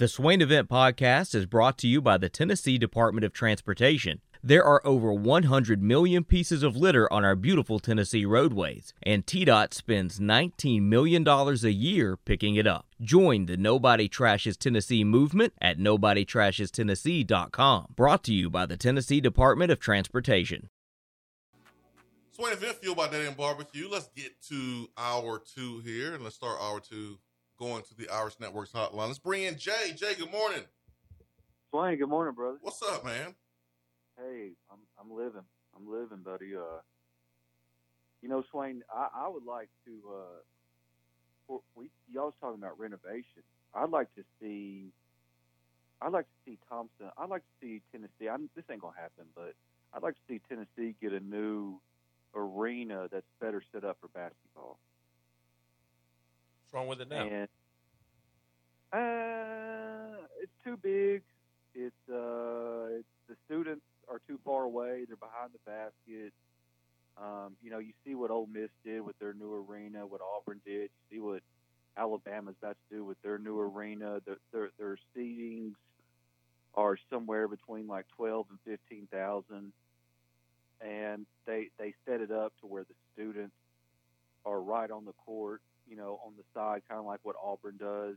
The Swain Event Podcast is brought to you by the Tennessee Department of Transportation. There are over 100 million pieces of litter on our beautiful Tennessee roadways, and TDOT spends $19 million a year picking it up. Join the Nobody Trashes Tennessee movement at NobodyTrashesTennessee.com. Brought to you by the Tennessee Department of Transportation. Swain Event Fuel by Dead End Barbecue. Let's get to hour two here, and let's start hour two going to the Iris Networks hotline. Let's bring in Jay. Jay, good morning. Swain, good morning, brother. What's up, man? Hey, I'm I'm living. I'm living, buddy. Uh, you know, Swain, I, I would like to. Uh, for, we y'all was talking about renovation. I'd like to see. I'd like to see Thompson. I'd like to see Tennessee. I'm, this ain't gonna happen, but I'd like to see Tennessee get a new arena that's better set up for basketball. What's wrong with it now? And uh, it's too big. It's uh, it's, the students are too far away. They're behind the basket. Um, you know, you see what Ole Miss did with their new arena, what Auburn did. You see what Alabama's about to do with their new arena. Their their, their seatings are somewhere between like twelve and fifteen thousand, and they they set it up to where the students are right on the court, you know, on the side, kind of like what Auburn does.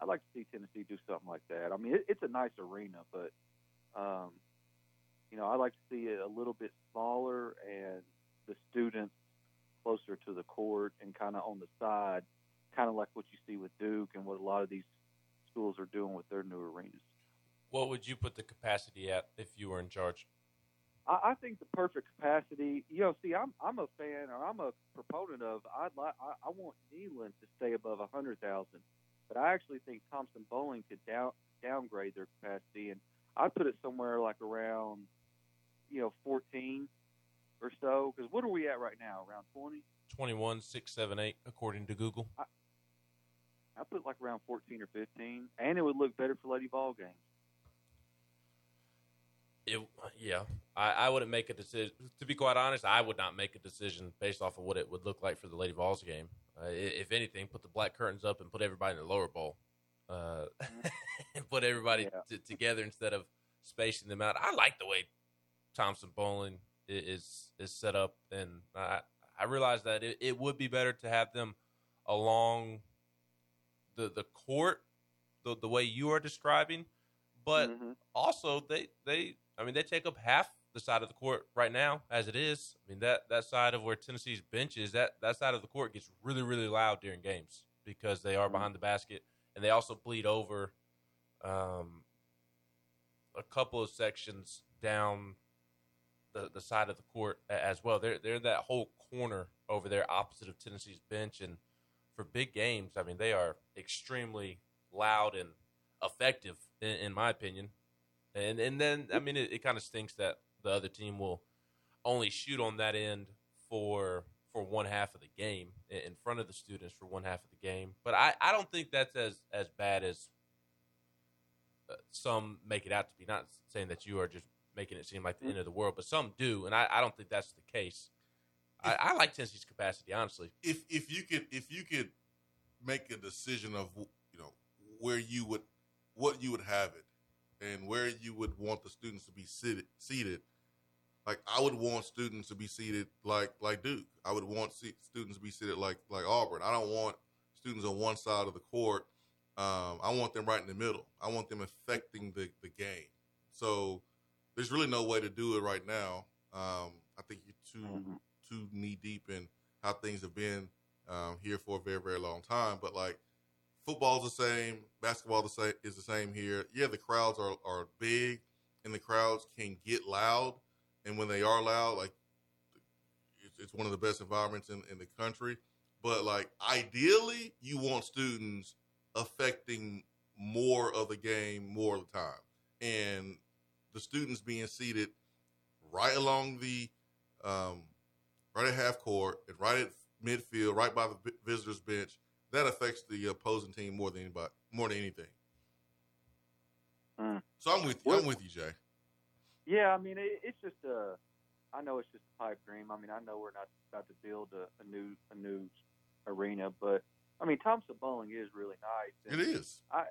I'd like to see Tennessee do something like that. I mean, it, it's a nice arena, but um, you know, I like to see it a little bit smaller and the students closer to the court and kind of on the side, kind of like what you see with Duke and what a lot of these schools are doing with their new arenas. What would you put the capacity at if you were in charge? I, I think the perfect capacity. You know, see, I'm I'm a fan or I'm a proponent of. I'd like I, I want Neyland to stay above a hundred thousand, but I actually think Thompson-Boling could down downgrade their capacity, and I'd put it somewhere like around, you know, 14 or so. Because what are we at right now? Around 20? 21, 6, 7, 8, according to Google. I put like around 14 or 15, and it would look better for Lady Vol games. It, yeah, I, I wouldn't make a decision. To be quite honest, I would not make a decision based off of what it would look like for the Lady Vols game. Uh, if anything, put the black curtains up and put everybody in the lower bowl. Uh, and put everybody Yeah. t- together instead of spacing them out. I like the way Thompson-Boling is is set up, and I I realize that it, it would be better to have them along the the court the the way you are describing, but Mhm. also they they I mean they take up half the side of the court right now as it is. I mean that that side of where Tennessee's bench is that that side of the court gets really really loud during games because they are Mhm. behind the basket and they also bleed over um, a couple of sections down the, the side of the court as well. They're they're that whole corner over there opposite of Tennessee's bench and for big games, I mean they are extremely loud and effective in, in my opinion. And and then I mean it, it kind of stinks that the other team will only shoot on that end for for one half of the game in front of the students for one half of the game. But I, I don't think that's as as bad as uh, some make it out to be. Not saying that you are just making it seem like the end of the world, but some do, and I, I don't think that's the case. I, I like Tennessee's capacity, honestly. If if you could if you could make a decision of you know where you would what you would have it and where you would want the students to be seated seated like I would want students to be seated like like Duke. I would want se- students to be seated like like Auburn. I don't want students on one side of the court. Um, I want them right in the middle. I want them affecting the the game. So there's really no way to do it right now. Um, I think you're too Mhm. too knee deep in how things have been um, here for a very very long time. But like football's the same, basketball the same is the same here. Yeah, the crowds are are big, and the crowds can get loud, and when they are loud, like it's, it's one of the best environments in, in the country. But like ideally, you want students affecting more of the game more of the time, and the students being seated right along the um, right at half court and right at midfield, right by the visitors bench. That affects the opposing team more than anybody, more than anything. Mm. So I'm with you. I'm with you, Jay. Yeah, I mean, it, it's just a. I know it's just a pipe dream. I mean, I know we're not about to build a, a new a new arena, but I mean, Thompson-Boling is really nice. It is. I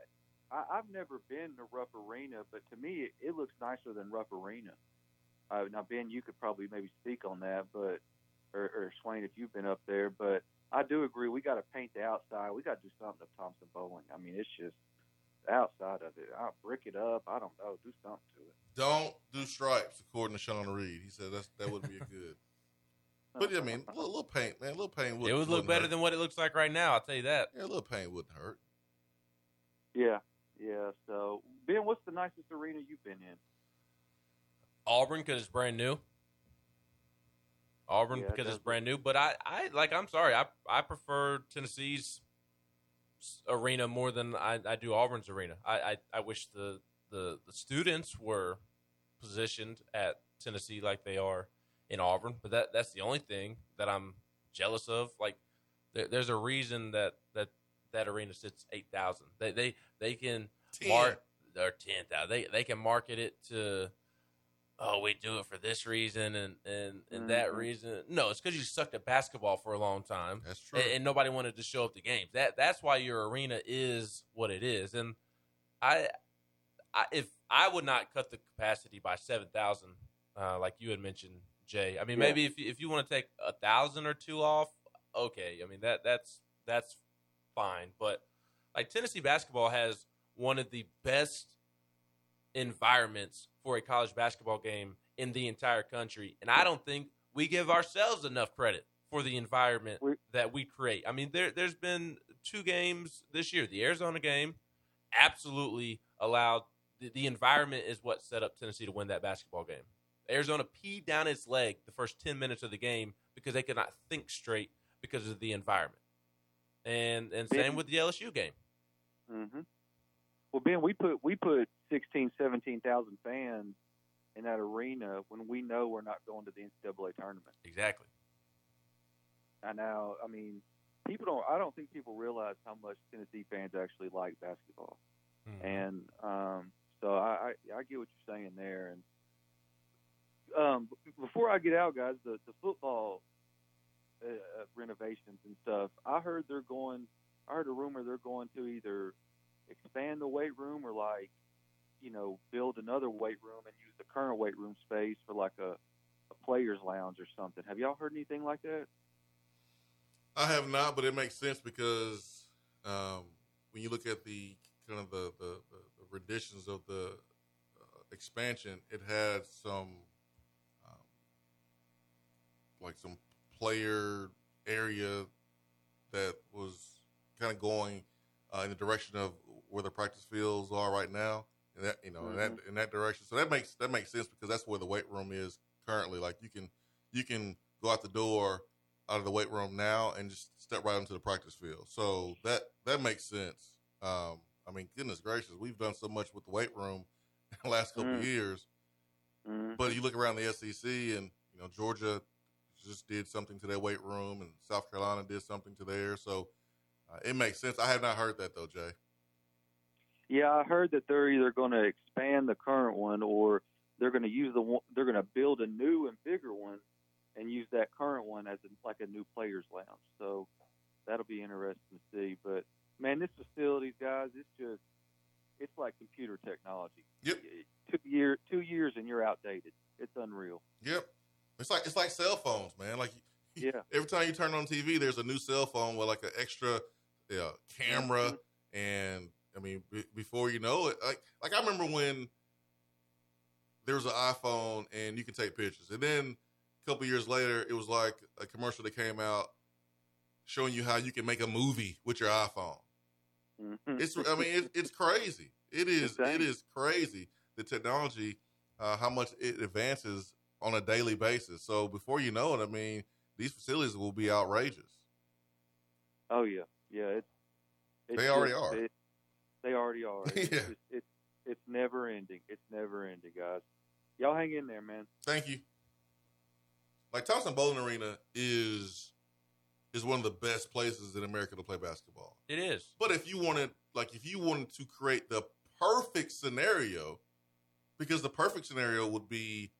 I, I've never been to Rupp Arena, but to me, it, it looks nicer than Rupp Arena. Uh, now, Ben, you could probably maybe speak on that, but or, or Swain, if you've been up there, but I do agree. We got to paint the outside. We got to do something to Thompson-Boling. I mean, it's just the outside of it. I'll brick it up. I don't know. Do something to it. Don't do stripes, according to Sean Reed. He said that's that would be a good. But I mean, a little, little paint, man. A little paint would. It would look better hurt. than what it looks like right now. I'll tell you that. Yeah, a little paint wouldn't hurt. Yeah, yeah. So Ben, what's the nicest arena you've been in? Auburn because it's brand new. Auburn yeah, because it's brand new. But I, I like. I'm sorry. I I prefer Tennessee's arena more than I, I do Auburn's arena. I, I, I wish the, the the students were positioned at Tennessee like they are in Auburn. But that that's the only thing that I'm jealous of. Like there, there's a reason that that that arena sits eight thousand. They they they can mark or ten thousand. They they can market it to oh, we do it for this reason and and, and mm-hmm. that reason. No, it's because you sucked at basketball for a long time. That's true. And, and, nobody wanted to show up to games. That that's why your arena is what it is. And I, I if I would not cut the capacity by seven thousand, uh, like you had mentioned, Jay. I mean, yeah. maybe if if you want to take a thousand or two off, okay. I mean that that's that's fine. But like Tennessee basketball has one of the best environments for a college basketball game in the entire country. And I don't think we give ourselves enough credit for the environment that we create. I mean, there there's been two games this year. The Arizona game absolutely allowed the, the environment is what set up Tennessee to win that basketball game. Arizona peed down its leg the first 10 minutes of the game because they could not think straight because of the environment. And and same with the LSU game. Mm-hmm. Well, Ben, we put we put 16, 17,000 fans in that arena when we know we're not going to the NCAA tournament. Exactly. I know. I mean, people don't. I don't think people realize how much Tennessee fans actually like basketball, mm-hmm. and um, so I, I, I get what you're saying there. And um, before I get out, guys, the the football uh, renovations and stuff. I heard they're going. I heard a rumor they're going to either expand the weight room or like you know build another weight room and use the current weight room space for like a, a players lounge or something have y'all heard anything like that i have not but it makes sense because um, when you look at the kind of the, the, the renditions of the uh, expansion it had some um, like some player area that was kind of going uh, in the direction of where the practice fields are right now, and that you know mm-hmm. in that mm-hmm. in that direction. So that makes that makes sense because that's where the weight room is currently. Like you can you can go out the door out of the weight room now and just step right into the practice field. So that that makes sense. Um, I mean, goodness gracious, we've done so much with the weight room in the last couple mm. of years. Mm. But you look around the SEC, and you know Georgia just did something to their weight room, and South Carolina did something to theirs. So uh, it makes sense. I have not heard that though, Jay. Yeah, I heard that they're either going to expand the current one or they're going to use the one, they're going to build a new and bigger one and use that current one as a, like a new players lounge. So that'll be interesting to see. But man, this facilities, guys, it's just it's like computer technology. Yep. Two year, two years, and you're outdated. It's unreal. Yep. It's like it's like cell phones, man. Like yeah. Every time you turn on TV, there's a new cell phone with like an extra yeah, camera, mm-hmm. and I mean, b- before you know it, like like I remember when there was an iPhone and you could take pictures, and then a couple years later, it was like a commercial that came out showing you how you can make a movie with your iPhone. Mm-hmm. It's I mean, it, it's crazy. It is it is crazy the technology, uh, how much it advances on a daily basis. So before you know it, I mean, these facilities will be outrageous. Oh yeah, yeah. It's, it's they already are. It, they already are. It's, yeah. It's, it's never ending. It's never ending, guys. Y'all hang in there, man. Thank you. Like Thompson-Boling Arena is is one of the best places in America to play basketball. It is. But if you wanted like if you wanted to create the perfect scenario, because the perfect scenario would be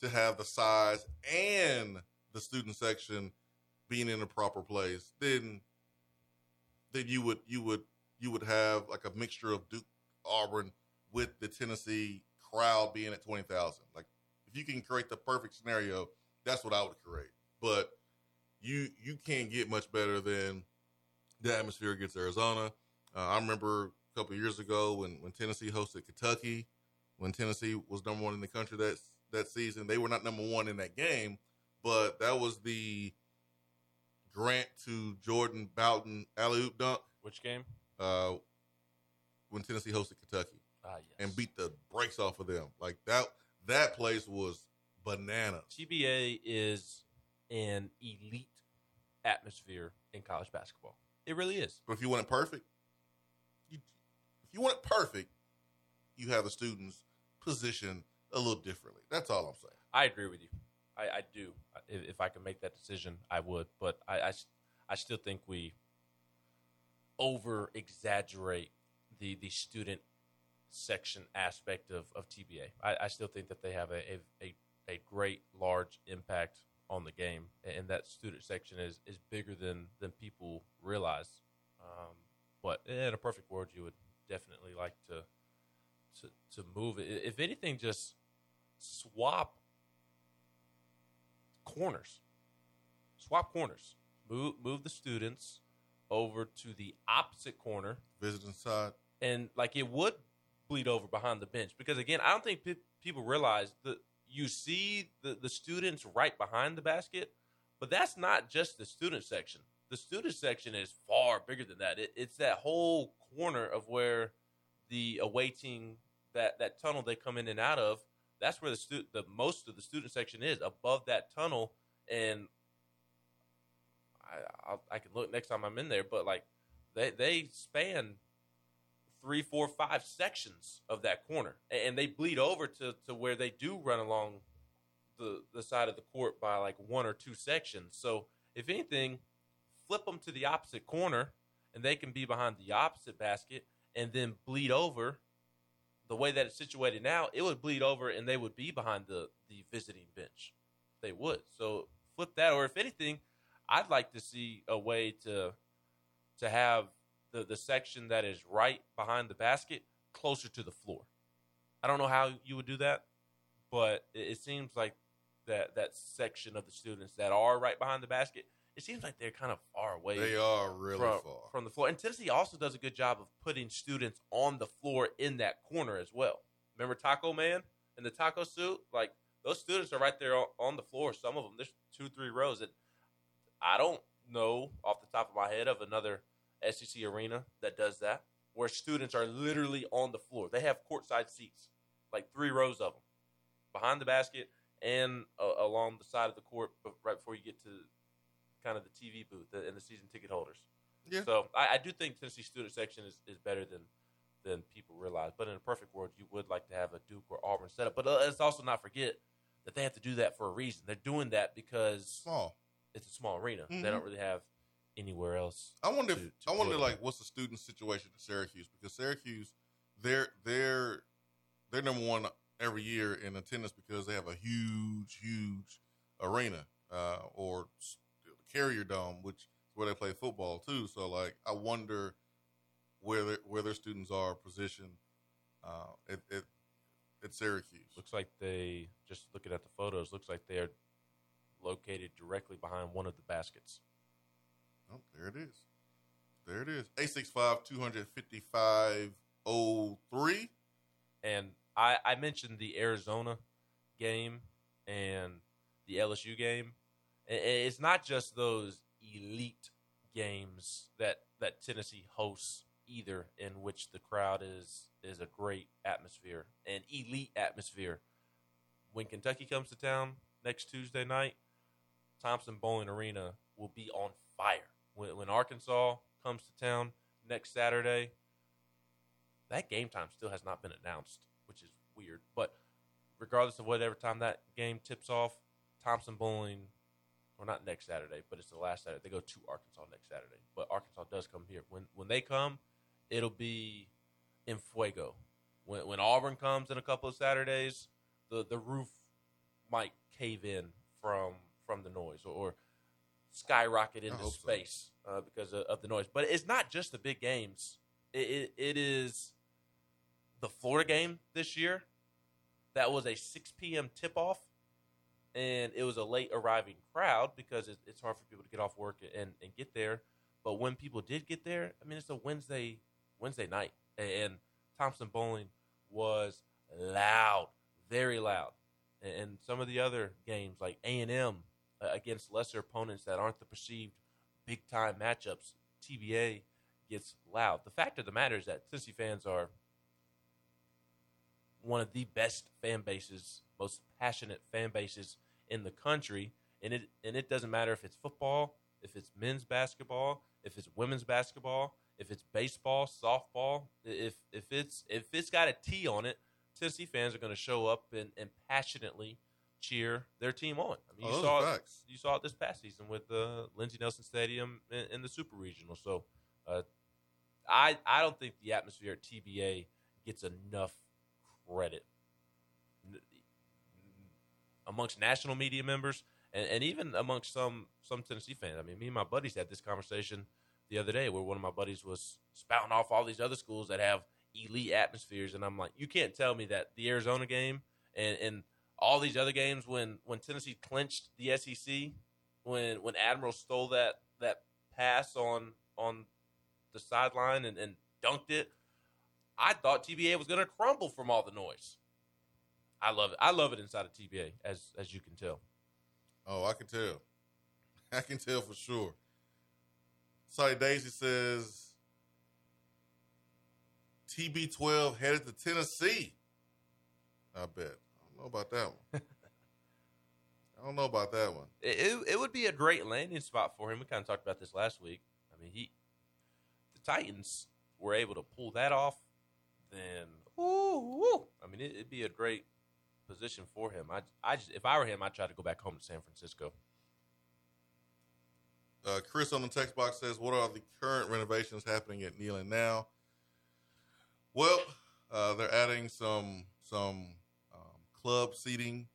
to have the size and the student section being in a proper place, then then you would you would you would have like a mixture of Duke Auburn with the Tennessee crowd being at twenty thousand. Like if you can create the perfect scenario, that's what I would create. But you you can't get much better than the atmosphere against Arizona. Uh, I remember a couple years ago when when Tennessee hosted Kentucky, when Tennessee was number one in the country that that season. They were not number one in that game, but that was the Grant to Jordan Bowden alley oop dunk. Which game? Uh, when Tennessee hosted Kentucky Ah, yes. and beat the brakes off of them, like that. That place was bananas. TBA is an elite atmosphere in college basketball. It really is. But if you want it perfect, you, if you want it perfect, you have the students positioned a little differently. That's all I'm saying. I agree with you. I, I do. If, if I could make that decision, I would. But I, I still think we over exaggerate the, the student section aspect of, of TBA. I, I still think that they have a, a, a, a great, large impact on the game, and that student section is, is bigger than, than people realize. Um, but in a perfect world, you would definitely like to to, to move it. If anything, just swap corners. Swap corners. Move move the students over to the opposite corner, Visiting side. and like it would bleed over behind the bench because again, I don't think pe- people realize that you see the the students right behind the basket, but that's not just the student section. The student section is far bigger than that. It, it's that whole corner of where the awaiting that that tunnel they come in and out of. That's where the stu- the most of the student section is above that tunnel, and I I'll, I can look next time I'm in there, but like they they span three, four, five sections of that corner, and they bleed over to to where they do run along the the side of the court by like one or two sections. So if anything, flip them to the opposite corner, and they can be behind the opposite basket, and then bleed over. The way that it's situated now, it would bleed over, and they would be behind the the visiting bench. They would. So flip that, or if anything, I'd like to see a way to to have the the section that is right behind the basket closer to the floor. I don't know how you would do that, but it, it seems like that that section of the students that are right behind the basket, it seems like they're kind of far away They are really from, far. from the floor. And Tennessee also does a good job of putting students on the floor in that corner as well. Remember Taco Man in the taco suit? Like those students are right there on, on the floor. Some of them, there's two, three rows. And I don't know off the top of my head of another SEC arena that does that, where students are literally on the floor. They have courtside seats, like three rows of them, behind the basket and uh, along the side of the court, but right before you get to kind of the TV booth and the season ticket holders. Yeah. So I, I do think Tennessee student section is, is better than than people realize. But in a perfect world, you would like to have a Duke or Auburn setup. But uh, let's also not forget that they have to do that for a reason. They're doing that because Small. it's a small arena. Mhm. They don't really have anywhere else. I wonder. If, to- to I wonder, like, what's the student situation at Syracuse? Because Syracuse, they're they're they're number one every year in attendance because they have a huge, huge arena, uh, or the Carrier Dome, which is where they play football too. So, like, I wonder where their, where their students are positioned uh, at, at at Syracuse. Looks like they just looking at the photos. Looks like they're located directly behind one of the baskets. Oh, there it is. There it is. 865 255 03. And I, I mentioned the Arizona game and the LSU game. It's not just those elite games that, that Tennessee hosts either, in which the crowd is is a great atmosphere, an elite atmosphere. When Kentucky comes to town next Tuesday night, Thompson-Boling Arena will be on fire. When, when Arkansas comes to town next Saturday, that game time still has not been announced, which is weird. But regardless of whatever time that game tips off, Thompson-Boling, or not next Saturday, but it's the last Saturday. They go to Arkansas next Saturday, but Arkansas does come here. When when they come, it'll be in fuego. When when Auburn comes in a couple of Saturdays, the the roof might cave in from from the noise or, or skyrocket into hope so. space uh, because of, of the noise. But it's not just the big games. It, it, it is the Florida game this year, that was a 6 p.m. tip off, and it was a late arriving crowd because it's, it's hard for people to get off work and, and get there. But when people did get there, I mean, it's a Wednesday Wednesday night, and Thompson-Boling was loud, very loud. And some of the other games, like A and M Uh, against lesser opponents that aren't the perceived big time matchups, TBA gets loud. The fact of the matter is that Tennessee fans are one of the best fan bases, most passionate fan bases in the country. And it and it doesn't matter if it's football, if it's men's basketball, if it's women's basketball, if it's baseball, softball, if if it's if it's got a T on it, Tennessee fans are going to show up and, and passionately cheer their team on. I mean, Oh, you saw it, you saw it this past season with the Lindsey Nelson Stadium in, in the Super Regional. So, uh, I I don't think the atmosphere at TBA gets enough credit amongst national media members and, and even amongst some some Tennessee fans. I mean, me and my buddies had this conversation the other day where one of my buddies was spouting off all these other schools that have elite atmospheres, and I'm like, you can't tell me that the Arizona game and and all these other games when when Tennessee clinched the SEC, when when Admiral stole that that pass on on the sideline and, and dunked it, I thought TBA was going to crumble from all the noise. I love it. I love it inside of TBA, as as you can tell. Oh, I can tell. I can tell for sure. Sorry, Daisy says TB12 headed to Tennessee. I bet. Know about that one. I don't know about that one. It, it, it would be a great landing spot for him. We kind of talked about this last week. I mean, he, the Titans were able to pull that off. Then, ooh, ooh. I mean, it, it'd be a great position for him. I, I just, if I were him, I'd try to go back home to San Francisco. Uh, Chris on the text box says, "What are the current renovations happening at Neyland now?" Well, uh, they're adding some some club seating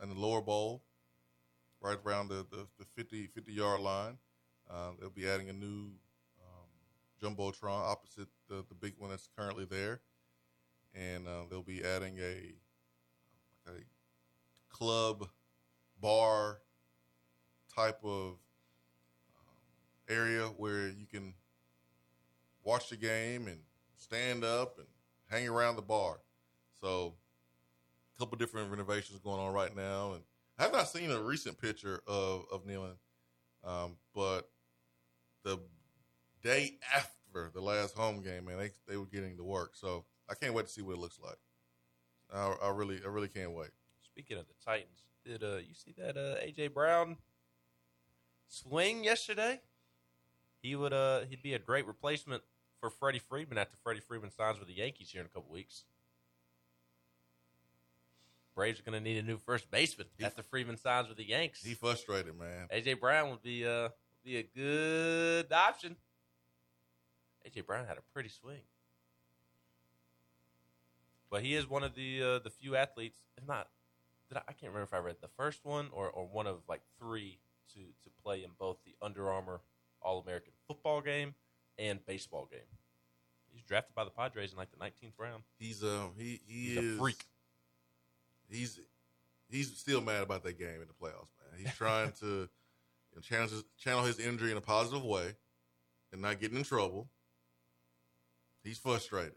in the lower bowl, right around the, the, the 50, 50 yard line. Uh, they'll be adding a new um, jumbotron opposite the, the big one that's currently there, and uh, they'll be adding a a club bar type of um, area where you can watch the game and stand up and hang around the bar. So, couple different renovations going on right now, and I have not seen a recent picture of of Neyland, um, but the day after the last home game, man, they they were getting to work. So I can't wait to see what it looks like. I, I really, I really can't wait. Speaking of the Titans, did uh, you see that uh, AJ Brown swing yesterday? He would uh he'd be a great replacement for Freddie Freeman after Freddie Freeman signs with the Yankees here in a couple weeks. Braves are going to need a new first baseman He- after Freeman signs with the Yanks. He frustrated, man. AJ Brown would be uh be a good option. AJ Brown had a pretty swing, but he is one of the uh, the few athletes. If not, did I, I can't remember if I read the first one or, or one of like three to to play in both the Under Armour All American football game and baseball game. He's drafted by the Padres in like the 19th round. He's um he he He's a freak. He's he's still mad about that game in the playoffs, man. He's trying to you know, channel his, channel his injury in a positive way and not getting in trouble. He's frustrated.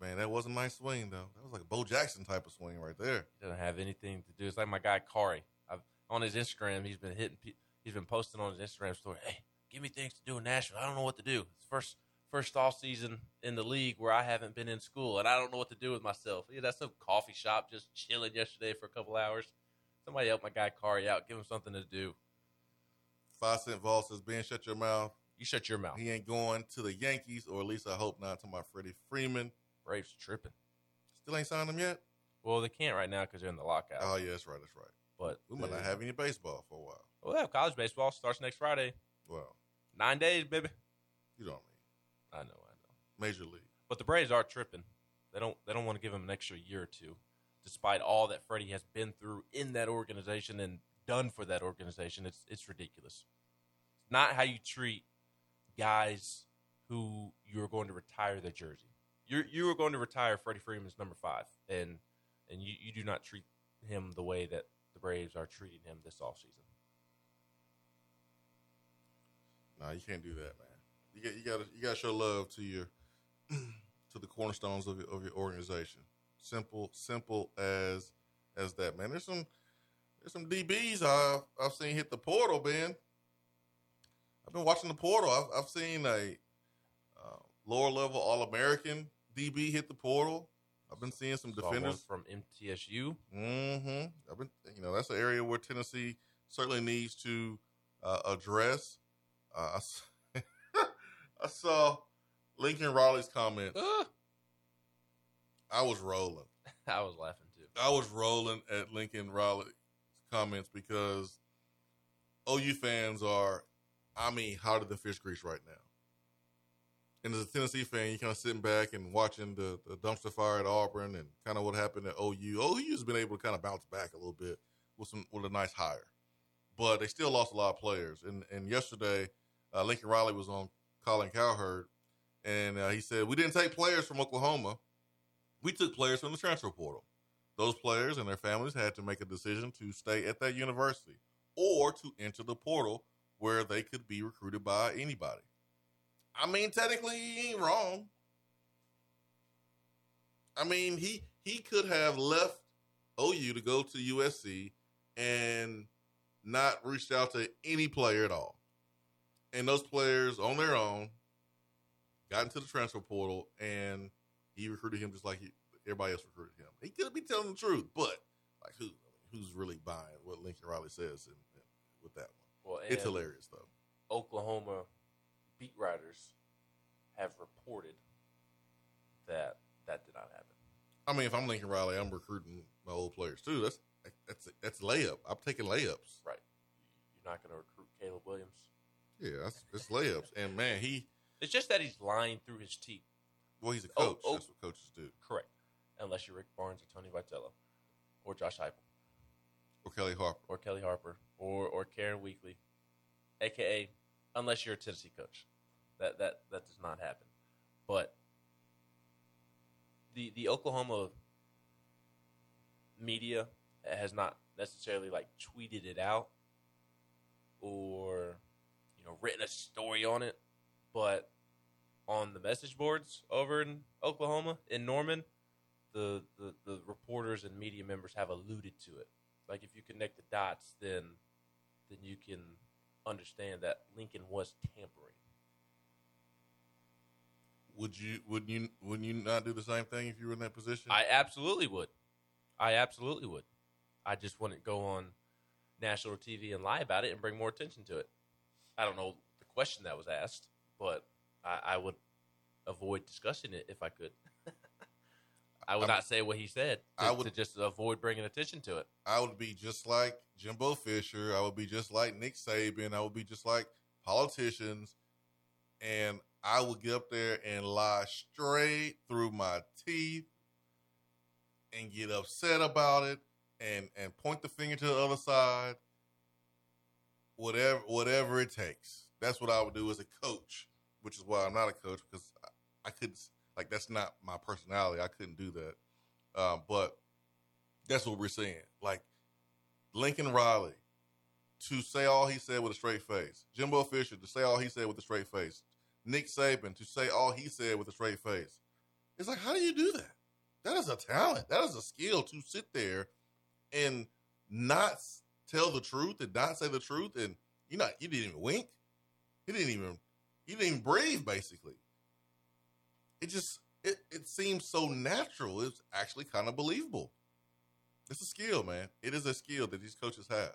Man, that was a nice swing though. That was like a Bo Jackson type of swing right there. doesn't have anything to do. It's like my guy Kari. I've on his Instagram. He's been hitting. He's been posting on his Instagram story. Hey, give me things to do in Nashville. I don't know what to do. It's first first off season in the league where I haven't been in school and I don't know what to do with myself. Yeah, that's some coffee shop just chilling yesterday for a couple hours. Somebody help my guy Kari out. Give him something to do. Five cent Vol says, Ben, shut your mouth. You shut your mouth. He ain't going to the Yankees, or at least I hope not to my Freddie Freeman. Braves tripping. Still ain't signed him yet? Well, they can't right now because they're in the lockout. Oh yeah, that's right, that's right. but We might not have any baseball for a while. We'll have college baseball starts next Friday. Well, Nine days, baby. you know what I know, I know. Major League. But the Braves are tripping. They don't they don't want to give him an extra year or two, despite all that Freddie has been through in that organization and done for that organization. It's it's ridiculous. It's not how you treat guys who you're going to retire their jersey. you're you are going to retire Freddie Freeman's number five, and and you, you do not treat him the way that the Braves are treating him this offseason. Nah, you can't do that, man. You got you got to you got to show love to your to the cornerstones of your, of your organization. Simple, simple as as that, man. There's some there's some DBs I've I've seen hit the portal, Ben. I've been watching the portal. I've, I've seen a uh, lower level All American DB hit the portal. I've been seeing some Saw defenders from MTSU. Mm-hmm. I've been, you know, that's an area where Tennessee certainly needs to uh, address. Uh, I saw Lincoln Riley's comments. Ah, I was rolling. I was laughing too. I was rolling at Lincoln Riley's comments because OU fans are, I mean, hotter than fish grease right now. And as a Tennessee fan, you kind of sitting back and watching the, the dumpster fire at Auburn and kind of what happened at OU. OU has been able to kind of bounce back a little bit with some with a nice hire, but they still lost a lot of players. And and yesterday, uh, Lincoln Riley was on Colin Cowherd, and uh, he said we didn't take players from Oklahoma, we took players from the transfer portal those players and their families had to make a decision to stay at that university or to enter the portal where they could be recruited by anybody. I mean, technically, he ain't wrong. I mean, he he could have left OU to go to USC and not reached out to any player at all. And those players on their own got into the transfer portal and he recruited him just like he, everybody else recruited him. He could be telling the truth, but like who? Who's really buying what Lincoln Riley says in, in, with that one? Well, It's hilarious though. Oklahoma beat writers have reported that that did not happen. I mean, if I'm Lincoln Riley, I'm recruiting my old players too. That's that's that's layup. I'm taking layups. Right. You're not going to recruit Caleb Williams. Yeah, that's it's layups. And man, he It's just that he's lying through his teeth. well, he's a Oh, coach. oh. That's what coaches do. Correct. Unless you're Rick Barnes or Tony Vitello or Josh Heupel Or Kellie Harper. or Kellie Harper or, or Karen Weekly, aka unless you're a Tennessee coach. That that that does not happen. But the the Oklahoma media has not necessarily like tweeted it out or know written a story on it, but on the message boards over in Oklahoma in Norman, the, the the reporters and media members have alluded to it. Like if you connect the dots, then then you can understand that Lincoln was tampering. Would you would you would you not do the same thing if you were in that position? I absolutely would. I absolutely would. I just wouldn't go on national TV and lie about it and bring more attention to it. I don't know the question that was asked, but I, I would avoid discussing it if I could. I would I'm- not say what he said to, I would- to just avoid bringing attention to it. I would be just like Jimbo Fisher. I would be just like Nick Saban. I would be just like politicians. And I would get up there and lie straight through my teeth and get upset about it and, and point the finger to the other side. Whatever whatever it takes. That's what I would do as a coach, which is why I'm not a coach because I, I couldn't like that's not my personality. I couldn't do that. Um, but that's what we're saying. Like Lincoln Riley to say all he said with a straight face. Jimbo Fisher to say all he said with a straight face. Nick Saban to say all he said with a straight face. It's like, how do you do that? That is a talent. That is a skill to sit there and not tell the truth and not say the truth. And you not you didn't even wink. You didn't even you didn't even breathe. Basically, it just it it seems so natural. It's actually kind of believable. It's a skill, man. It is a skill that these coaches have.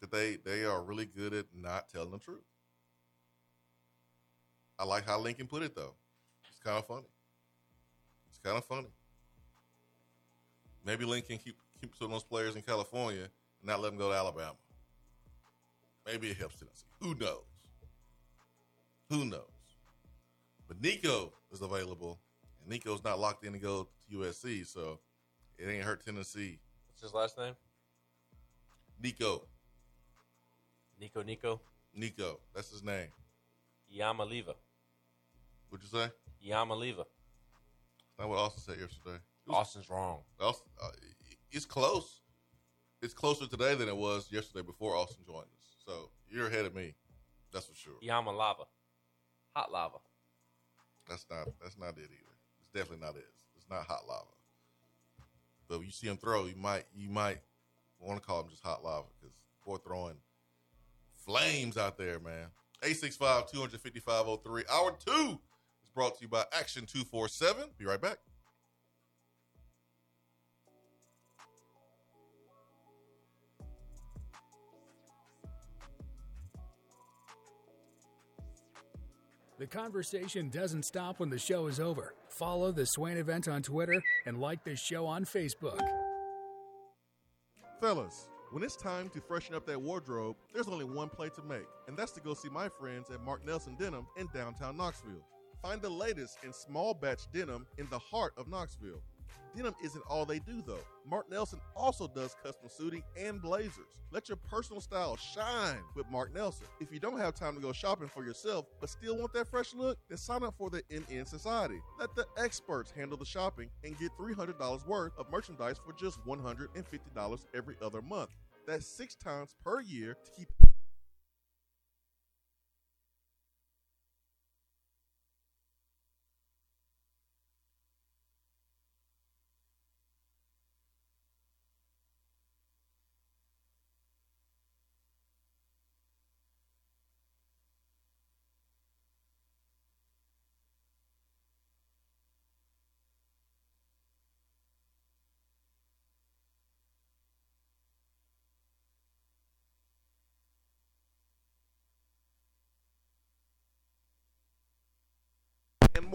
That they they are really good at not telling the truth. I like how Lincoln put it though. It's kind of funny. It's kind of funny. Maybe Lincoln keep keep some of those players in California not let them go to Alabama. Maybe it helps Tennessee. Who knows? Who knows? But Nico is available, and Nico's not locked in to go to USC, so it ain't hurt Tennessee. What's his last name? Nico, Nico Nico Nico, that's his name. Yamaliva. What'd you say? Yamaliva. That's what Austin said yesterday. Was- Austin's wrong. Austin, uh, it's close. It's closer today than it was yesterday before Austin joined us. So you're ahead of me. That's for sure. Yama lava, hot lava. That's not that's not it either. It's definitely not it. It's not hot lava. But when you see him throw, you might you might want to call him just hot lava because boy throwing flames out there, man. 865 255 Hour two is brought to you by Action 247. Be right back. The conversation doesn't stop when the show is over. Follow the Swain event on Twitter and like the show on Facebook. Fellas, when it's time to freshen up that wardrobe, there's only one play to make, and that's to go see my friends at Mark Nelson Denim in downtown Knoxville. Find the latest in small batch denim in the heart of Knoxville. Denim isn't all they do though. Mark Nelson also does custom suiting and blazers. Let your personal style shine with Mark Nelson. If you don't have time to go shopping for yourself but still want that fresh look, then sign up for the NN Society. Let the experts handle the shopping and get $300 worth of merchandise for just $150 every other month. That's six times per year to keep and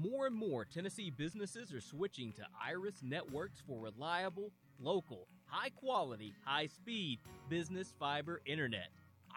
More and more Tennessee businesses are switching to Iris Networks for reliable, local, high quality, high speed business fiber internet.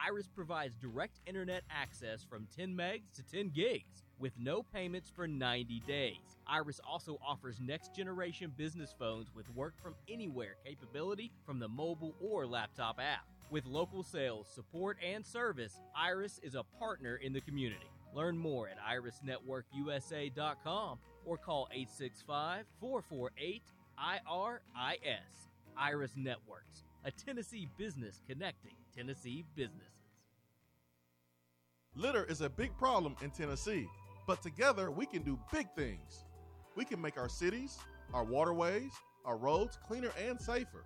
Iris provides direct internet access from 10 megs to 10 gigs with no payments for 90 days. Iris also offers next generation business phones with work from anywhere capability from the mobile or laptop app. With local sales, support, and service, Iris is a partner in the community. Learn more at irisnetworkusa.com or call 865 448 IRIS. Iris Networks, a Tennessee business connecting Tennessee businesses. Litter is a big problem in Tennessee, but together we can do big things. We can make our cities, our waterways, our roads cleaner and safer.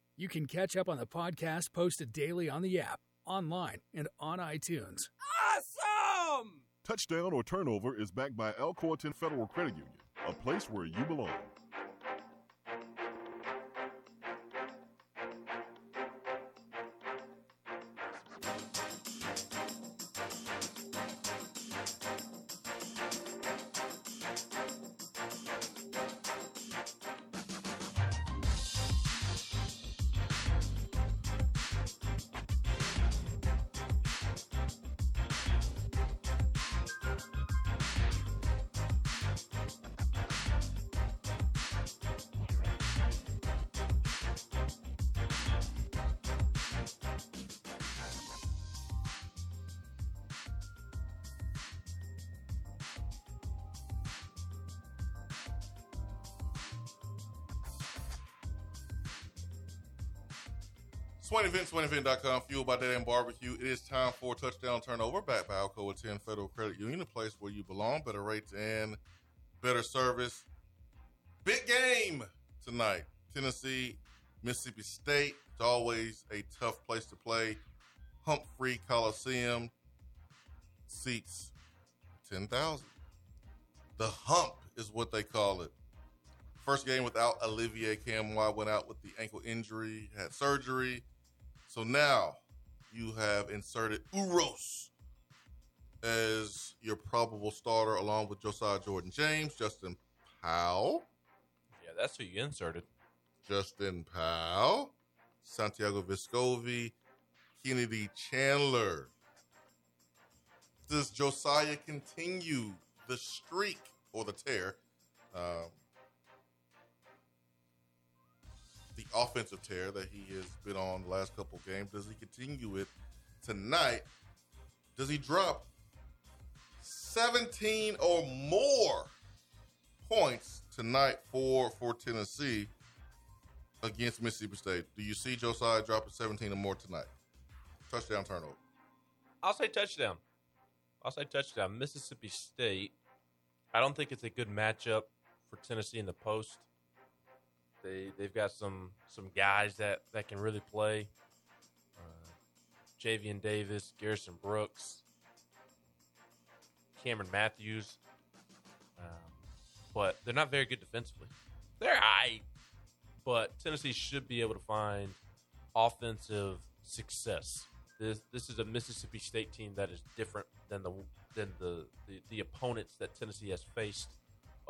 You can catch up on the podcast posted daily on the app, online, and on iTunes. Awesome! Touchdown or turnover is backed by Alcoa Tenn Federal Credit Union, a place where you belong. SwainEvent.com, fueled by Dead End Barbecue. It is time for touchdown turnover back by Alcoa Tenn Federal Credit Union, a place where you belong, better rates and better service. Big game tonight. Tennessee, Mississippi State. It's always a tough place to play. Humphrey Coliseum seats 10,000. The hump is what they call it. First game without Olivier Nkamhoua went out with the ankle injury, had surgery. So now you have inserted Uros as your probable starter along with Josiah Jordan James, Justin Powell, Yeah, that's who you inserted. Justin Powell, Santiago Vescovi, Kennedy Chandler. Does Josiah continue the streak or the tear? Um, the offensive tear that he has been on the last couple games. Does he continue it tonight? Does he drop 17 or more points tonight for for Tennessee against Mississippi State? Do you see Josiah dropping 17 or more tonight? Touchdown turnover. I'll say touchdown. I'll say touchdown. Mississippi State. I don't think it's a good matchup for Tennessee in the post. They they've got some some guys that that can really play. Uh, Javian Davis, Garrison Brooks, Cameron Matthews, um, but they're not very good defensively. They're high, but Tennessee should be able to find offensive success. This this is a Mississippi State team that is different than the than the, the, the opponents that Tennessee has faced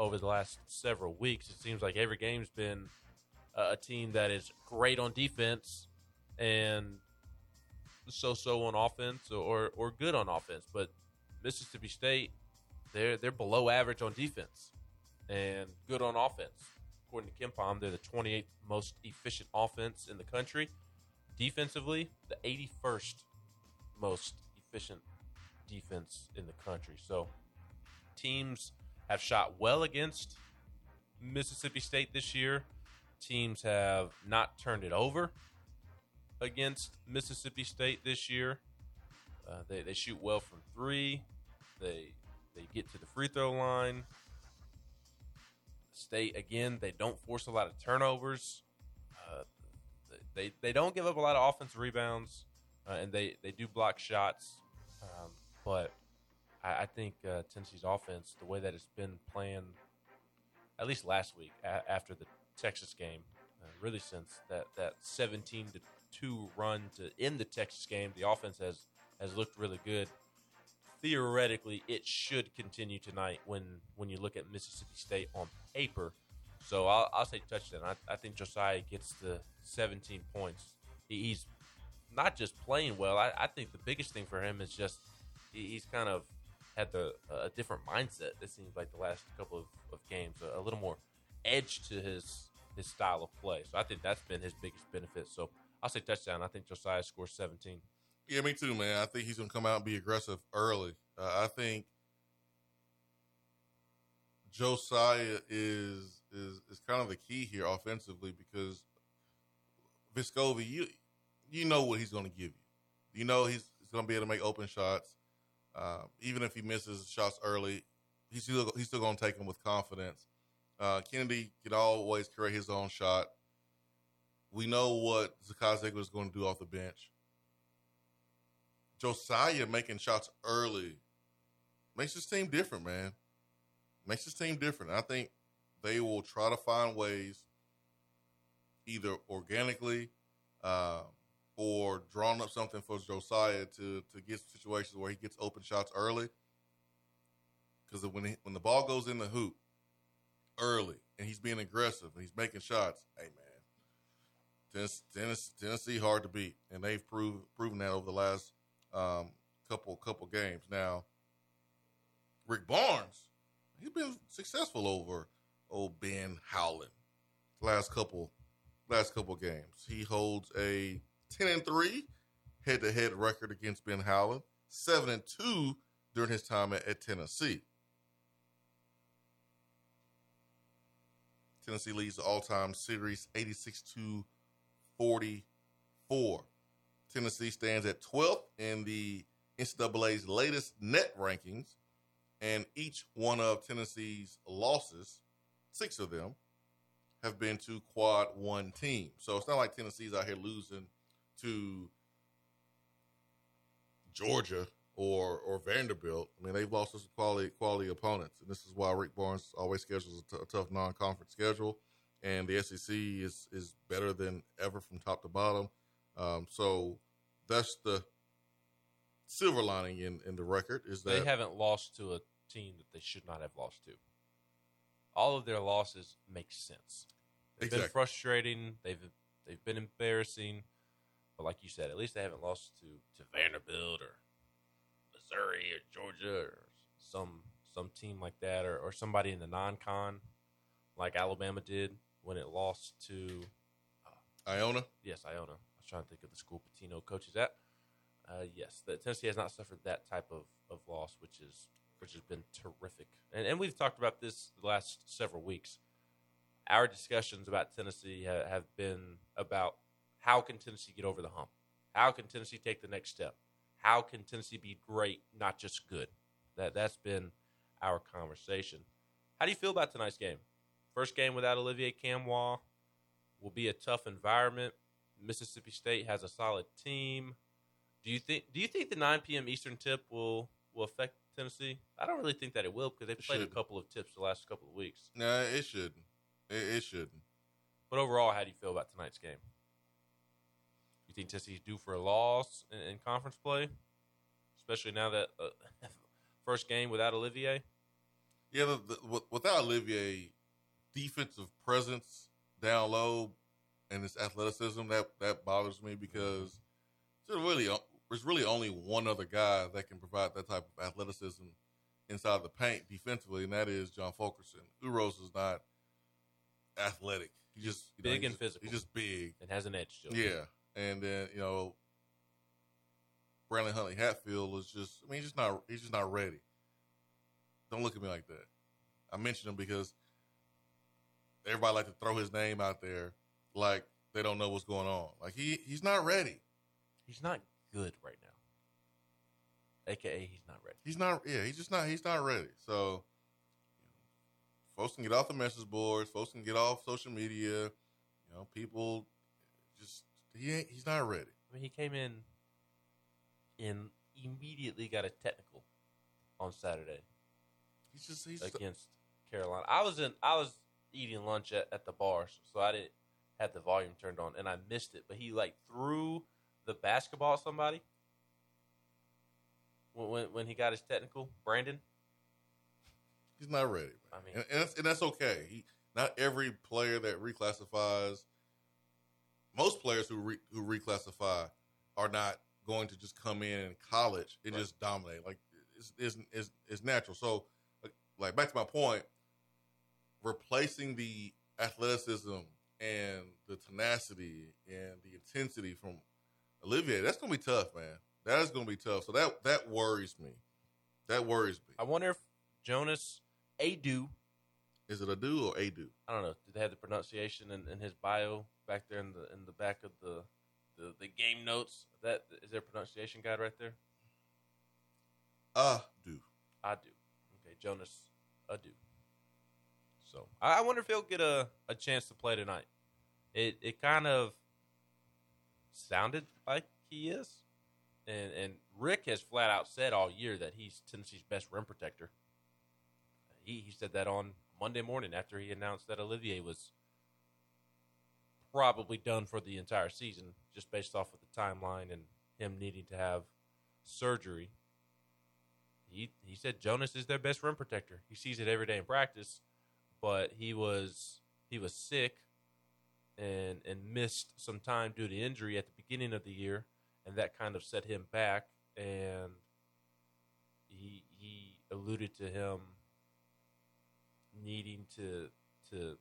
over the last several weeks. It seems like every game's been a, a team that is great on defense and so so on offense or or good on offense. But Mississippi State, they're they're below average on defense and good on offense. According to KenPom, they're the 28th most efficient offense in the country. Defensively, the 81st most efficient defense in the country. So teams have shot well against Mississippi State this year. Teams have not turned it over against Mississippi State this year. Uh, they, they shoot well from three. They they get to the free throw line. State again, they don't force a lot of turnovers. Uh, they they don't give up a lot of offensive rebounds, uh, and they they do block shots. Um, but I, I think uh, Tennessee's offense, the way that it's been playing, at least last week a- after the Texas game, uh, really since that that seventeen to two run to end the Texas game, the offense has has looked really good. Theoretically, it should continue tonight when when you look at Mississippi State on paper. So I'll, I'll say touchdown. I, I think Josiah gets the 17 points. He, he's not just playing well. I, I think the biggest thing for him is just he, he's kind of had the a different mindset. It seems like the last couple of, of games, a, a little more edge to his his style of play. So I think that's been his biggest benefit. So I'll say touchdown. I think Josiah scores 17. Yeah, me too, man. I think he's going to come out and be aggressive early. Uh, I think Josiah is is is kind of the key here offensively because Vescovi, you you know what he's going to give you. You know he's, he's going to be able to make open shots. Uh, even if he misses shots early, he's still he's still going to take them with confidence. Uh, Kennedy can always create his own shot. We know what Zakai Zeigler is going to do off the bench. Josiah making shots early makes this team different, man. Makes this team different. I think they will try to find ways, either organically uh, or drawing up something for Josiah to to get situations where he gets open shots early. Because when he, when the ball goes in the hoop early and he's being aggressive and he's making shots, hey man, Tennessee, Tennessee, hard to beat, and they've proved proven that over the last um, couple couple games. Now, Rick Barnes, he's been successful over old Ben Howland last couple last couple games. He holds a ten and three head to head record against Ben Howland, seven and two during his time at, at Tennessee. Tennessee leads the all time series 86 to 44. Tennessee stands at 12th in the NCAA's latest net rankings, and each one of Tennessee's losses, six of them, have been to quad one teams. So it's not like Tennessee's out here losing to Georgia or or Vanderbilt. I mean, they've lost to some quality quality opponents, and this is why Rick Barnes always schedules a, t- a tough non conference schedule. And the SEC is is better than ever from top to bottom. Um, so that's the silver lining in, in the record is that They haven't lost to a team that they should not have lost to. All of their losses make sense. They've been frustrating. They've they've been embarrassing, but like you said, at least they haven't lost to to Vanderbilt or Missouri or Georgia or some some team like that, or, or somebody in the non-con like Alabama did when it lost to Iona. yes, Iona. I was trying to think of the school Pitino coaches at. Uh, yes, the Tennessee has not suffered that type of, of loss, which is which has been terrific. And and we've talked about this the last several weeks. Our discussions about Tennessee ha- have been about how can Tennessee get over the hump? How can Tennessee take the next step? How can Tennessee be great, not just good? That that's been our conversation. How do you feel about tonight's game? First game without Olivier Nkamhoua will be a tough environment. Mississippi State has a solid team. Do you think? Do you think the 9 p.m. Eastern tip will will affect Tennessee? I don't really think that it will because they've played a couple of tips the last couple of weeks. No, it shouldn't. It, it shouldn't. But overall, how do you feel about tonight's game? You think Tennessee's due for a loss in, in conference play, especially now that uh, first game without Olivier? Yeah, the, the, without Olivier, defensive presence down low and his athleticism that that bothers me because there's really there's really only one other guy that can provide that type of athleticism inside the paint defensively, and that is John Fulkerson. Uros is not athletic. He just you know, Big he's and just- physical. He's just big. And has an edge to it. Yeah, and then you know, Brandon Huntley Hatfield is just. I mean, he's just not. He's just not ready. Don't look at me like that. I mentioned him because everybody like to throw his name out there like they don't know what's going on. Like he he's not ready. He's not good right now. AKA, he's not ready. He's not. Yeah, he's just not. He's not ready. So, folks can get off the message boards. Folks can get off social media. You know, people just he ain't. He's not ready. I mean, he came in and immediately got a technical on Saturday He's just. He's against Carolina. I was in. I was eating lunch at, at the bar, so I didn't have the volume turned on, and I missed it. But he like threw the basketball at somebody when when, when he got his technical. Brandon, He's not ready. Man. I mean- and, and, that's, and that's okay. He not every player that reclassifies. Most players who re, who reclassify are not going to just come in in college and Right. just dominate. Like it's, it's it's it's natural. So, like, like back to my point, replacing the athleticism and the tenacity and the intensity from Olivier, that's gonna be tough, man. That is gonna be tough. So that that worries me. That worries me. I wonder if Jonas Adu. Is it Adu or Adu? I don't know. Did they have the pronunciation in, in his bio back there in the in the back of the the, the game notes? That is there a pronunciation guide right there? A do. I do. Okay, Jonas Adu. So I, I wonder if he'll get a, a chance to play tonight. It it kind of sounded like he is, and and Rick has flat out said all year that he's Tennessee's best rim protector. He he said that on Monday morning after he announced that Olivier was probably done for the entire season, just based off of the timeline and him needing to have surgery he he said Jonas is their best rim protector. He sees it every day in practice, but he was he was sick and and missed some time due to injury at the beginning of the year, and that kind of set him back. And he he alluded to him needing to to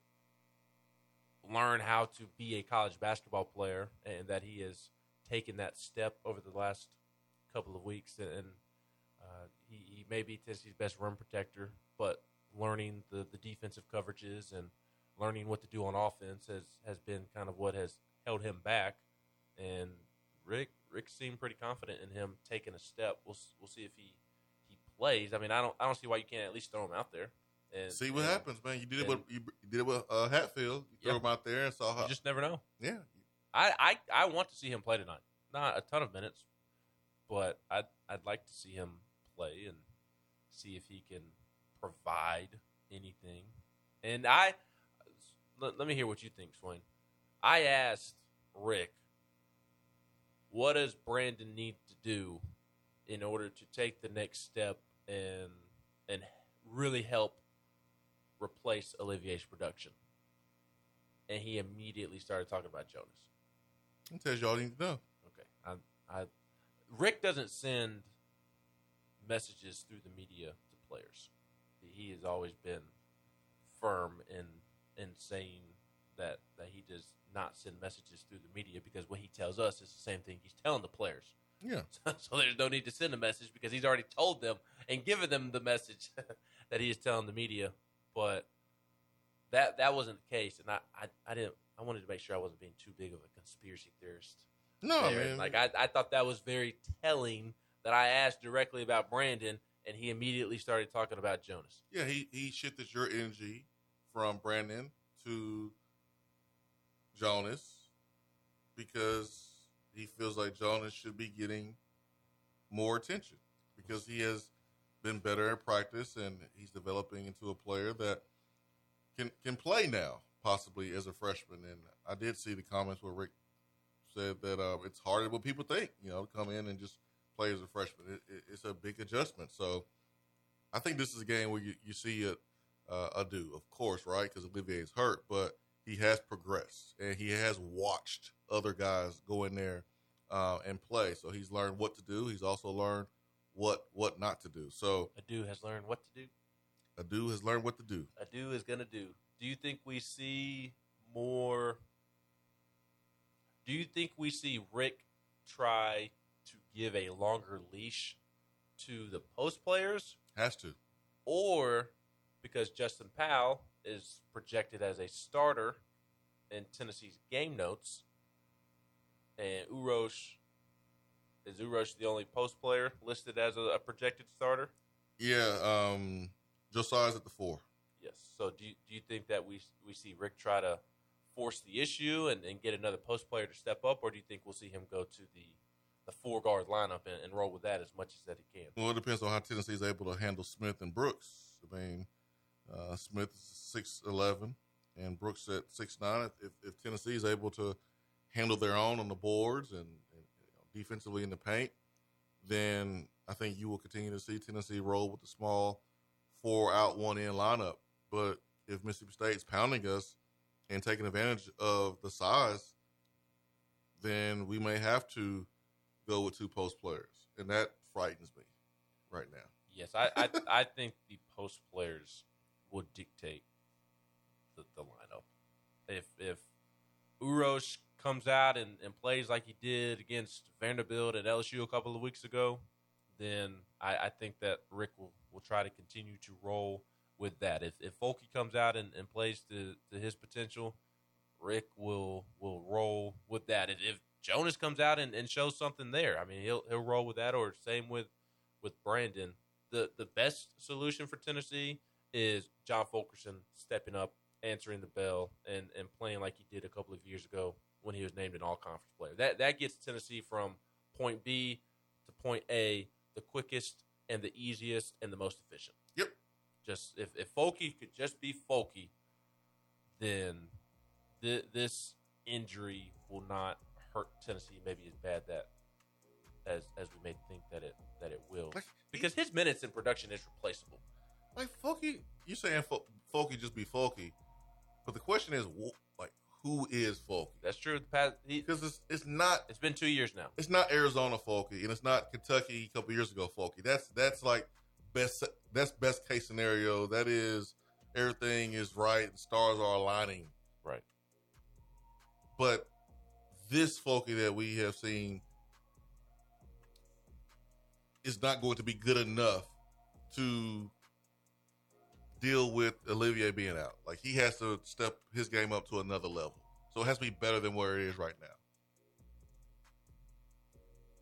learn how to be a college basketball player, and that he has taken that step over the last couple of weeks, and uh, he, he may be Tennessee's best rim protector, but learning the, the defensive coverages and learning what to do on offense has, has been kind of what has held him back. And Rick Rick seemed pretty confident in him taking a step. We'll we'll see if he, he plays. I mean, I don't I don't see why you can't at least throw him out there. And See what and happens, man. You did it with you, you did it with uh, Hatfield. You threw him out there and saw how. You just never know. yeah, I, I I want to see him play tonight. Not a ton of minutes, but I'd I'd like to see him play and see if he can provide anything. And I let, let me hear what you think, Swain. I asked Rick, what does Brandon need to do in order to take the next step and and really help replace Olivier's production? And he immediately started talking about Jonas. it tells you all you need to know. Okay. I, I, Rick doesn't send messages through the media to players. He has always been firm in in saying that that he does not send messages through the media because what he tells us is the same thing he's telling the players. Yeah, so there's no need to send a message because he's already told them and given them the message that he is telling the media. But that that wasn't the case, and I, I, I didn't. I wanted to make sure I wasn't being too big of a conspiracy theorist no, there. man. Like I, I thought that was very telling that I asked directly about Brandon and he immediately started talking about Jonas. yeah, he he shifted your energy from Brandon to Jonas because he feels like Jonas should be getting more attention because he has been better in practice and he's developing into a player that can can play now possibly as a freshman. And I did see the comments where Rick said that uh, it's harder than what people think. You know, to come in and just play as a freshman. It, it, it's a big adjustment. So I think this is a game where you, you see a uh, a do, of course, right? Because Olivier's hurt, but he has progressed and he has watched other guys go in there uh, and play. So he's learned what to do. He's also learned what what not to do. So Adu has learned what to do. Adu has learned what to do. Adu is gonna do. Do you think we see more? Do you think we see Rick try to give a longer leash to the post players, Has to. or because Justin Powell is projected as a starter in Tennessee's game notes, and Urosh is Urosh the only post player listed as a, a projected starter? Yeah. Um, Josiah's at the four. Yes. So do you, do you think that we we see Rick try to force the issue and, and get another post player to step up, or do you think we'll see him go to the the four guard lineup and, and roll with that as much as that he can? Well, it depends on how Tennessee is able to handle Smith and Brooks. I mean, uh, Smith is six eleven and Brooks at six nine. If, if Tennessee is able to handle their own on the boards and, and you know, defensively in the paint, then I think you will continue to see Tennessee roll with the small four out one in lineup. But if Mississippi State's pounding us and taking advantage of the size, then we may have to go with two post players, and that frightens me right now. Yes, I I, I think the post players would dictate the, the lineup. If if Urosh comes out and, and plays like he did against Vanderbilt at LSU a couple of weeks ago, then I, I think that Rick will, will try to continue to roll with that. If if Folky comes out and, and plays to, to his potential, Rick will will roll with that. And if Jonas comes out and, and shows something there, I mean he'll he'll roll with that. Or same with with Brandon. The the best solution for Tennessee is John Fulkerson stepping up, answering the bell, and, and playing like he did a couple of years ago when he was named an all conference player. That that gets Tennessee from point B to point A the quickest and the easiest and the most efficient. Yep. Just if, if Folky could just be Folky, then th- this injury will not hurt Tennessee maybe as bad that as as we may think that it that it will. Like, Because his minutes in production is replaceable. like Folky, you saying Fo- Folky just be Folky, but the question is, like, who is Folky? That's true. The past, he, Because it's it's not it's been two years now. it's not Arizona Folky, and it's not Kentucky a couple years ago Folky. That's that's like best that's best case scenario. That is everything is right and stars are aligning. Right. But this Folky that we have seen is not going to be good enough to deal with Olivier being out. Like he has to step his game up to another level. So it has to be better than where it is right now.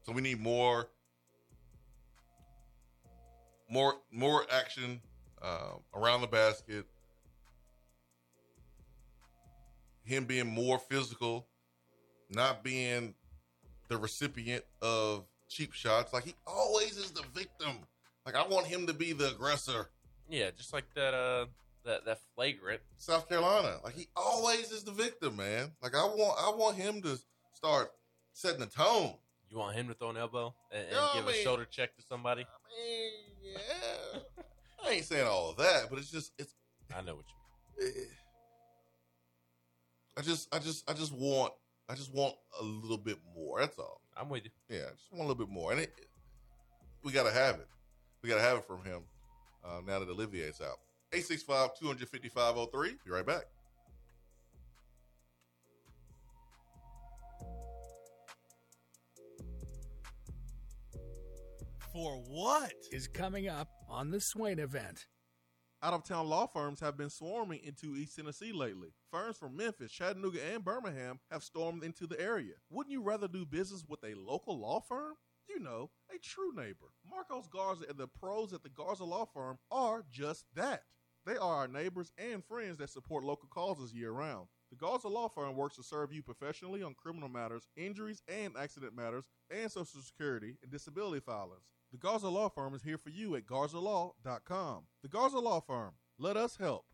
So we need more more more action um, around the basket, him being more physical, not being the recipient of cheap shots. Like he always is the victim. Like I want him to be the aggressor. Yeah, just like that. Uh, that that flagrant. South Carolina, like he always is the victim, man. Like I want, I want him to start setting the tone. You want him to throw an elbow and, and give mean- a shoulder check to somebody? I mean, yeah, I ain't saying all of that, but it's just, it's. I know what you mean. I just, I just, I just want, I just want a little bit more. That's all. I'm with you. Yeah, I just want a little bit more, and it, we got to have it. We got to have it from him uh, now that Olivier's out. 865-255-03. Be right back. For what? Is coming up on the Swain event. Out of town law firms have been swarming into East Tennessee lately. Firms from Memphis, Chattanooga, and Birmingham have stormed into the area. Wouldn't you rather do business with a local law firm? You know, a true neighbor. Marcos Garza and the pros at the Garza Law Firm are just that. They are our neighbors and friends that support local causes year round. The Garza Law Firm works to serve you professionally on criminal matters, injuries and accident matters, and Social Security and disability filings. The Garza Law Firm is here for you at garzalaw.com. The Garza Law Firm. Let us help.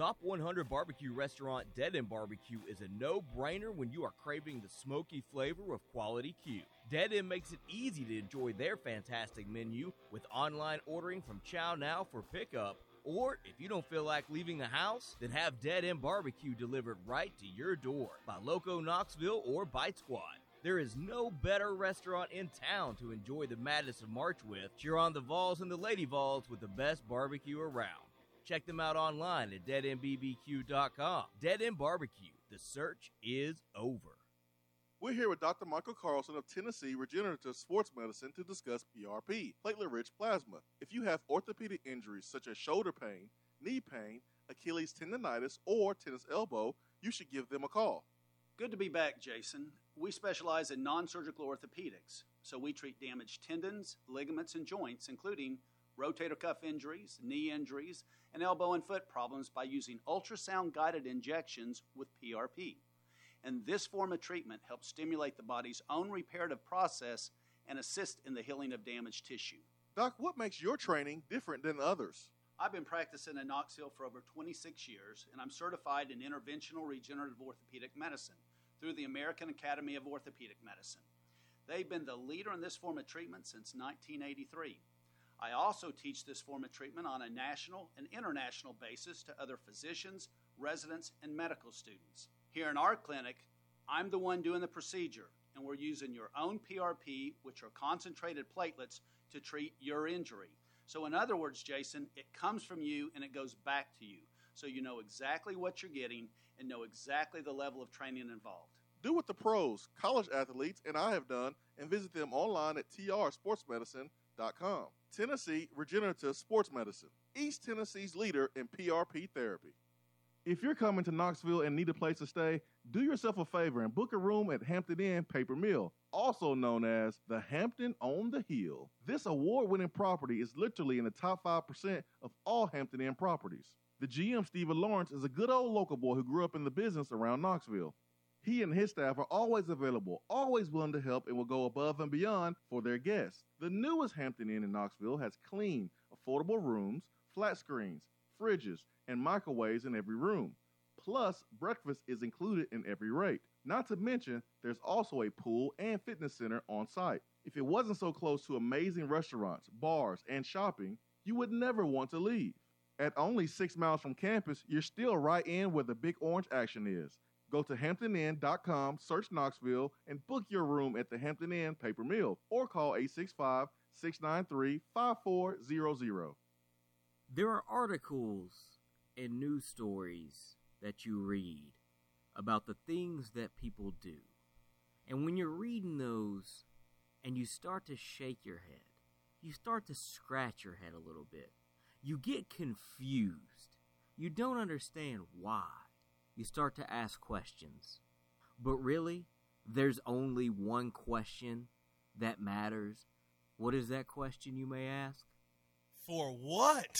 Top 100 barbecue restaurant Dead End Barbecue is a no brainer when you are craving the smoky flavor of quality Q. Dead End makes it easy to enjoy their fantastic menu with online ordering from Chow Now for pickup. Or if you don't feel like leaving the house, then have Dead End Barbecue delivered right to your door by Loco Knoxville or Bite Squad. There is no better restaurant in town to enjoy the madness of March with. Cheer on the Vols and the Lady Vols with the best barbecue around. Check them out online at deadendbbq.com. Dead End Barbecue. The search is over. We're here with Dr. Michael Carlson of Tennessee Regenerative Sports Medicine to discuss PRP, platelet rich plasma. If you have orthopedic injuries such as shoulder pain, knee pain, Achilles tendonitis, or tennis elbow, you should give them a call. Good to be back, Jason. We specialize in non surgical orthopedics, so we treat damaged tendons, ligaments, and joints, including rotator cuff injuries, knee injuries, and elbow and foot problems by using ultrasound guided injections with PRP. And this form of treatment helps stimulate the body's own reparative process and assist in the healing of damaged tissue. Doc, what makes your training different than others? I've been practicing in Knoxville for over 26 years, and I'm certified in interventional regenerative orthopedic medicine through the American Academy of Orthopedic Medicine. They've been the leader in this form of treatment since 1983. I also teach this form of treatment on a national and international basis to other physicians, residents, and medical students. Here in our clinic, I'm the one doing the procedure, and we're using your own PRP, which are concentrated platelets, to treat your injury. So, in other words, Jason, it comes from you and it goes back to you. So, you know exactly what you're getting and know exactly the level of training involved. Do what the pros, college athletes, and I have done and visit them online at trsportsmedicine.com. Tennessee Regenerative Sports Medicine, East Tennessee's leader in PRP therapy. If you're coming to Knoxville and need a place to stay, do yourself a favor and book a room at Hampton Inn Paper Mill, also known as the Hampton on the Hill. This award winning property is literally in the top 5% of all Hampton Inn properties. The GM, Stephen Lawrence, is a good old local boy who grew up in the business around Knoxville. He and his staff are always available, always willing to help, and will go above and beyond for their guests. The newest Hampton Inn in Knoxville has clean, affordable rooms, flat screens, fridges, and microwaves in every room. Plus, breakfast is included in every rate. Not to mention, there's also a pool and fitness center on site. If it wasn't so close to amazing restaurants, bars, and shopping, you would never want to leave. At only six miles from campus, you're still right in where the big orange action is. Go to hamptoninn.com, search Knoxville, and book your room at the Hampton Inn Paper Mill or call 865 693 5400. There are articles and news stories that you read about the things that people do. And when you're reading those and you start to shake your head, you start to scratch your head a little bit. You get confused. You don't understand why. You start to ask questions. But really, there's only one question that matters. What is that question, you may ask? For what?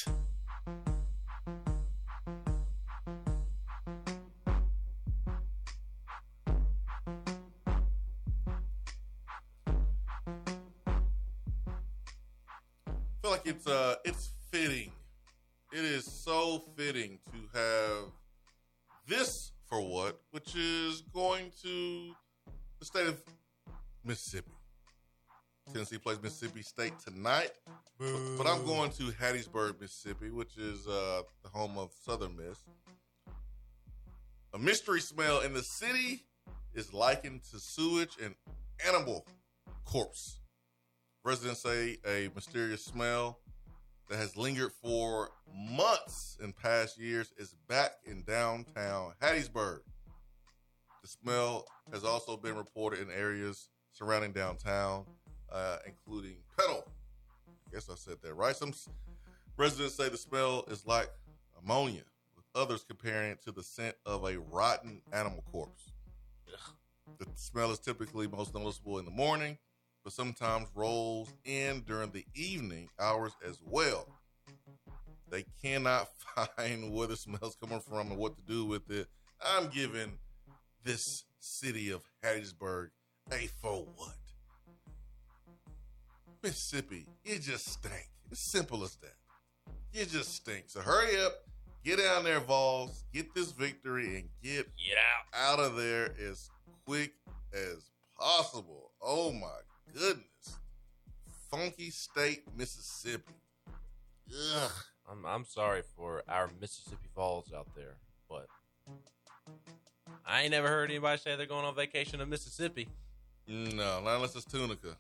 I feel like it's uh it's Mississippi State tonight, but, but I'm going to Hattiesburg, Mississippi, which is uh, the home of Southern Miss. A mystery smell in the city is likened to sewage and animal corpse. Residents say a mysterious smell that has lingered for months in past years is back in downtown Hattiesburg. The smell has also been reported in areas surrounding downtown, uh, including Petal. I guess I said that right. Some residents say the smell is like ammonia, with others comparing it to the scent of a rotten animal corpse. The smell is typically most noticeable in the morning, but sometimes rolls in during the evening hours as well. They cannot find where the smell's coming from and what to do with it. I'm giving this city of Hattiesburg a for what? Mississippi, you just stink. It's simple as that. You just stink. So hurry up, get down there, Vols, get this victory, and get Get out. out of there as quick as possible. Oh my goodness. Funky State, Mississippi. Ugh. I'm I'm sorry for our Mississippi Vols out there, but I ain't never heard anybody say they're going on vacation to Mississippi. No, not unless it's Tunica.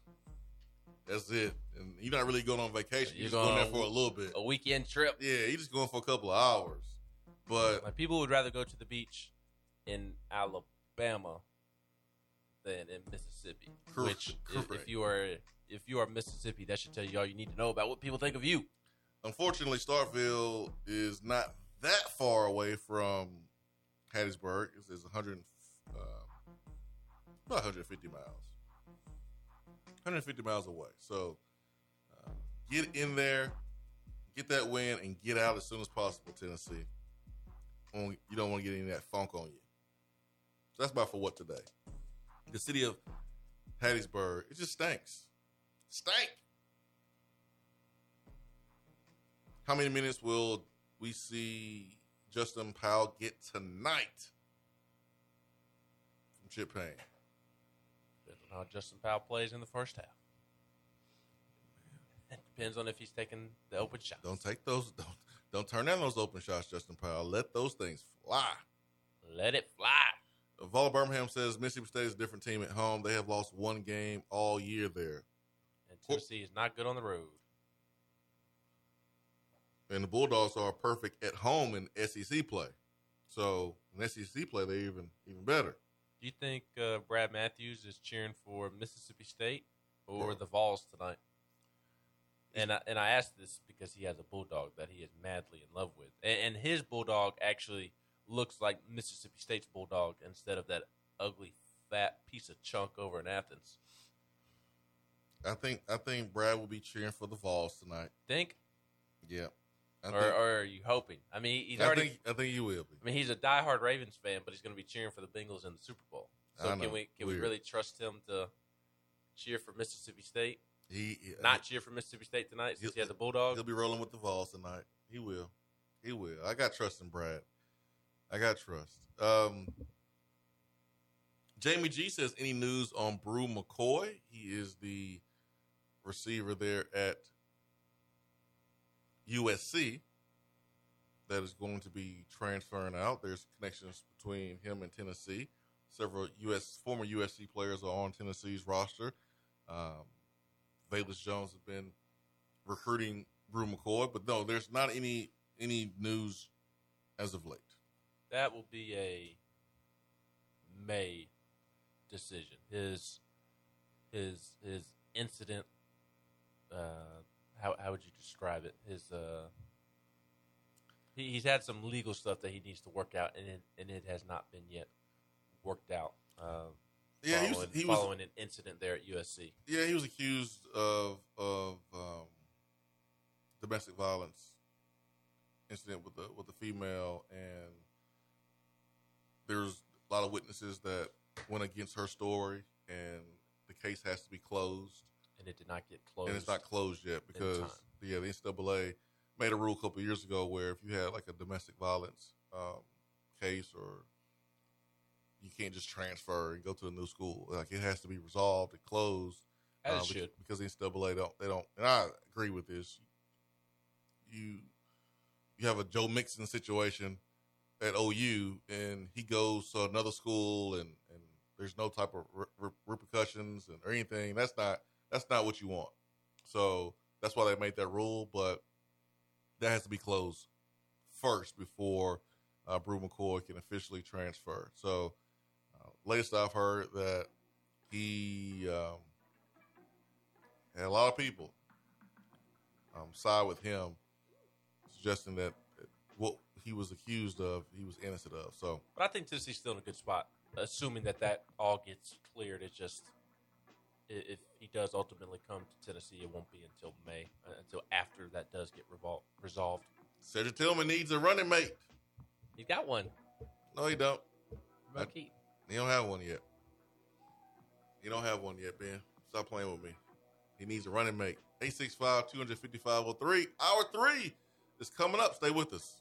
That's it. And you're not really going on vacation. You're, You're just going there for a little bit. A weekend trip. Yeah, you're just going for a couple of hours. But Like people would rather go to the beach in Alabama than in Mississippi. Cor- Which, if, correct. if you are if you are Mississippi, that should tell you all you need to know about what people think of you. unfortunately, Starkville is not that far away from Hattiesburg. It's, it's 100, uh, about 150 miles. 150 miles away. So uh, get in there, get that win, and get out as soon as possible, Tennessee. You don't want to get any of that funk on you. So that's about for what today. The city of Hattiesburg, it just stinks. Stank. How many minutes will we see Justin Powell get tonight from Chip Payne? How Justin Powell plays in the first half. It depends on if he's taking the open shot. Don't take those. Don't don't turn down those open shots, Justin Powell. Let those things fly. Let it fly. Vala Birmingham says Mississippi State is a different team at home. They have lost one game all year there, And Tennessee is not good on the road. and the Bulldogs are perfect at home in SEC play. So in SEC play, they're even even better. Do you think uh, Brad Matthews is cheering for Mississippi State or the Vols tonight? And I, and I ask this because he has a bulldog that he is madly in love with, and, and his bulldog actually looks like Mississippi State's bulldog instead of that ugly fat piece of chunk over in Athens. I think I think Brad will be cheering for the Vols tonight. Think, Yeah, or, think, or are you hoping? I mean, he's I already. think I think you will be. I mean, he's a diehard Ravens fan, but he's going to be cheering for the Bengals in the Super Bowl. So can we can Weird. we really trust him to cheer for Mississippi State? He Not cheer for Mississippi State tonight since he has a bulldog. He'll be rolling with the Vols tonight. He will. He will. I got trust in Brad. I got trust. Um, Jamie G says, any news on Bru McCoy? He is the receiver there at USC that is going to be transferring out. There's connections between him and Tennessee. Several US former USC players are on Tennessee's roster. Um, Valus Jones has been recruiting Bru McCoy, but no, there's not any any news as of late. That will be a May decision. His his his incident. Uh, how how would you describe it? His uh, he, he's had some legal stuff that he needs to work out, and it, and it has not been yet worked out. Uh, Yeah, he was, following, was an incident there at USC. yeah he was accused of of um, domestic violence incident with the with the female, and there's a lot of witnesses that went against her story, and the case has to be closed. And it did not get closed. And it's not closed yet because yeah, the NCAA made a rule a couple of years ago where if you had like a domestic violence um, case or you can't just transfer and go to a new school. Like it has to be resolved and closed. As uh, it should. because the NCAA don't they don't and I agree with this. You you have a Joe Mixon situation at OU and he goes to another school and and there's no type of re- repercussions and or anything. That's not that's not what you want. So that's why they made that rule, but that has to be closed first before uh, Bru McCoy can officially transfer. So, uh, latest I've heard that he um, had a lot of people um, side with him, suggesting that what he was accused of, he was innocent of. So, But I think Tennessee's still in a good spot, assuming that that all gets cleared. It's just if he does ultimately come to Tennessee, it won't be until May, uh, until after that does get revol- resolved. Cedric Tillman needs a running mate. He's got one. No, he don't. Keaton? He don't have one yet. He don't have one yet, Ben. Stop playing with me. He needs a running mate. 865 255 Hour three is coming up. Stay with us.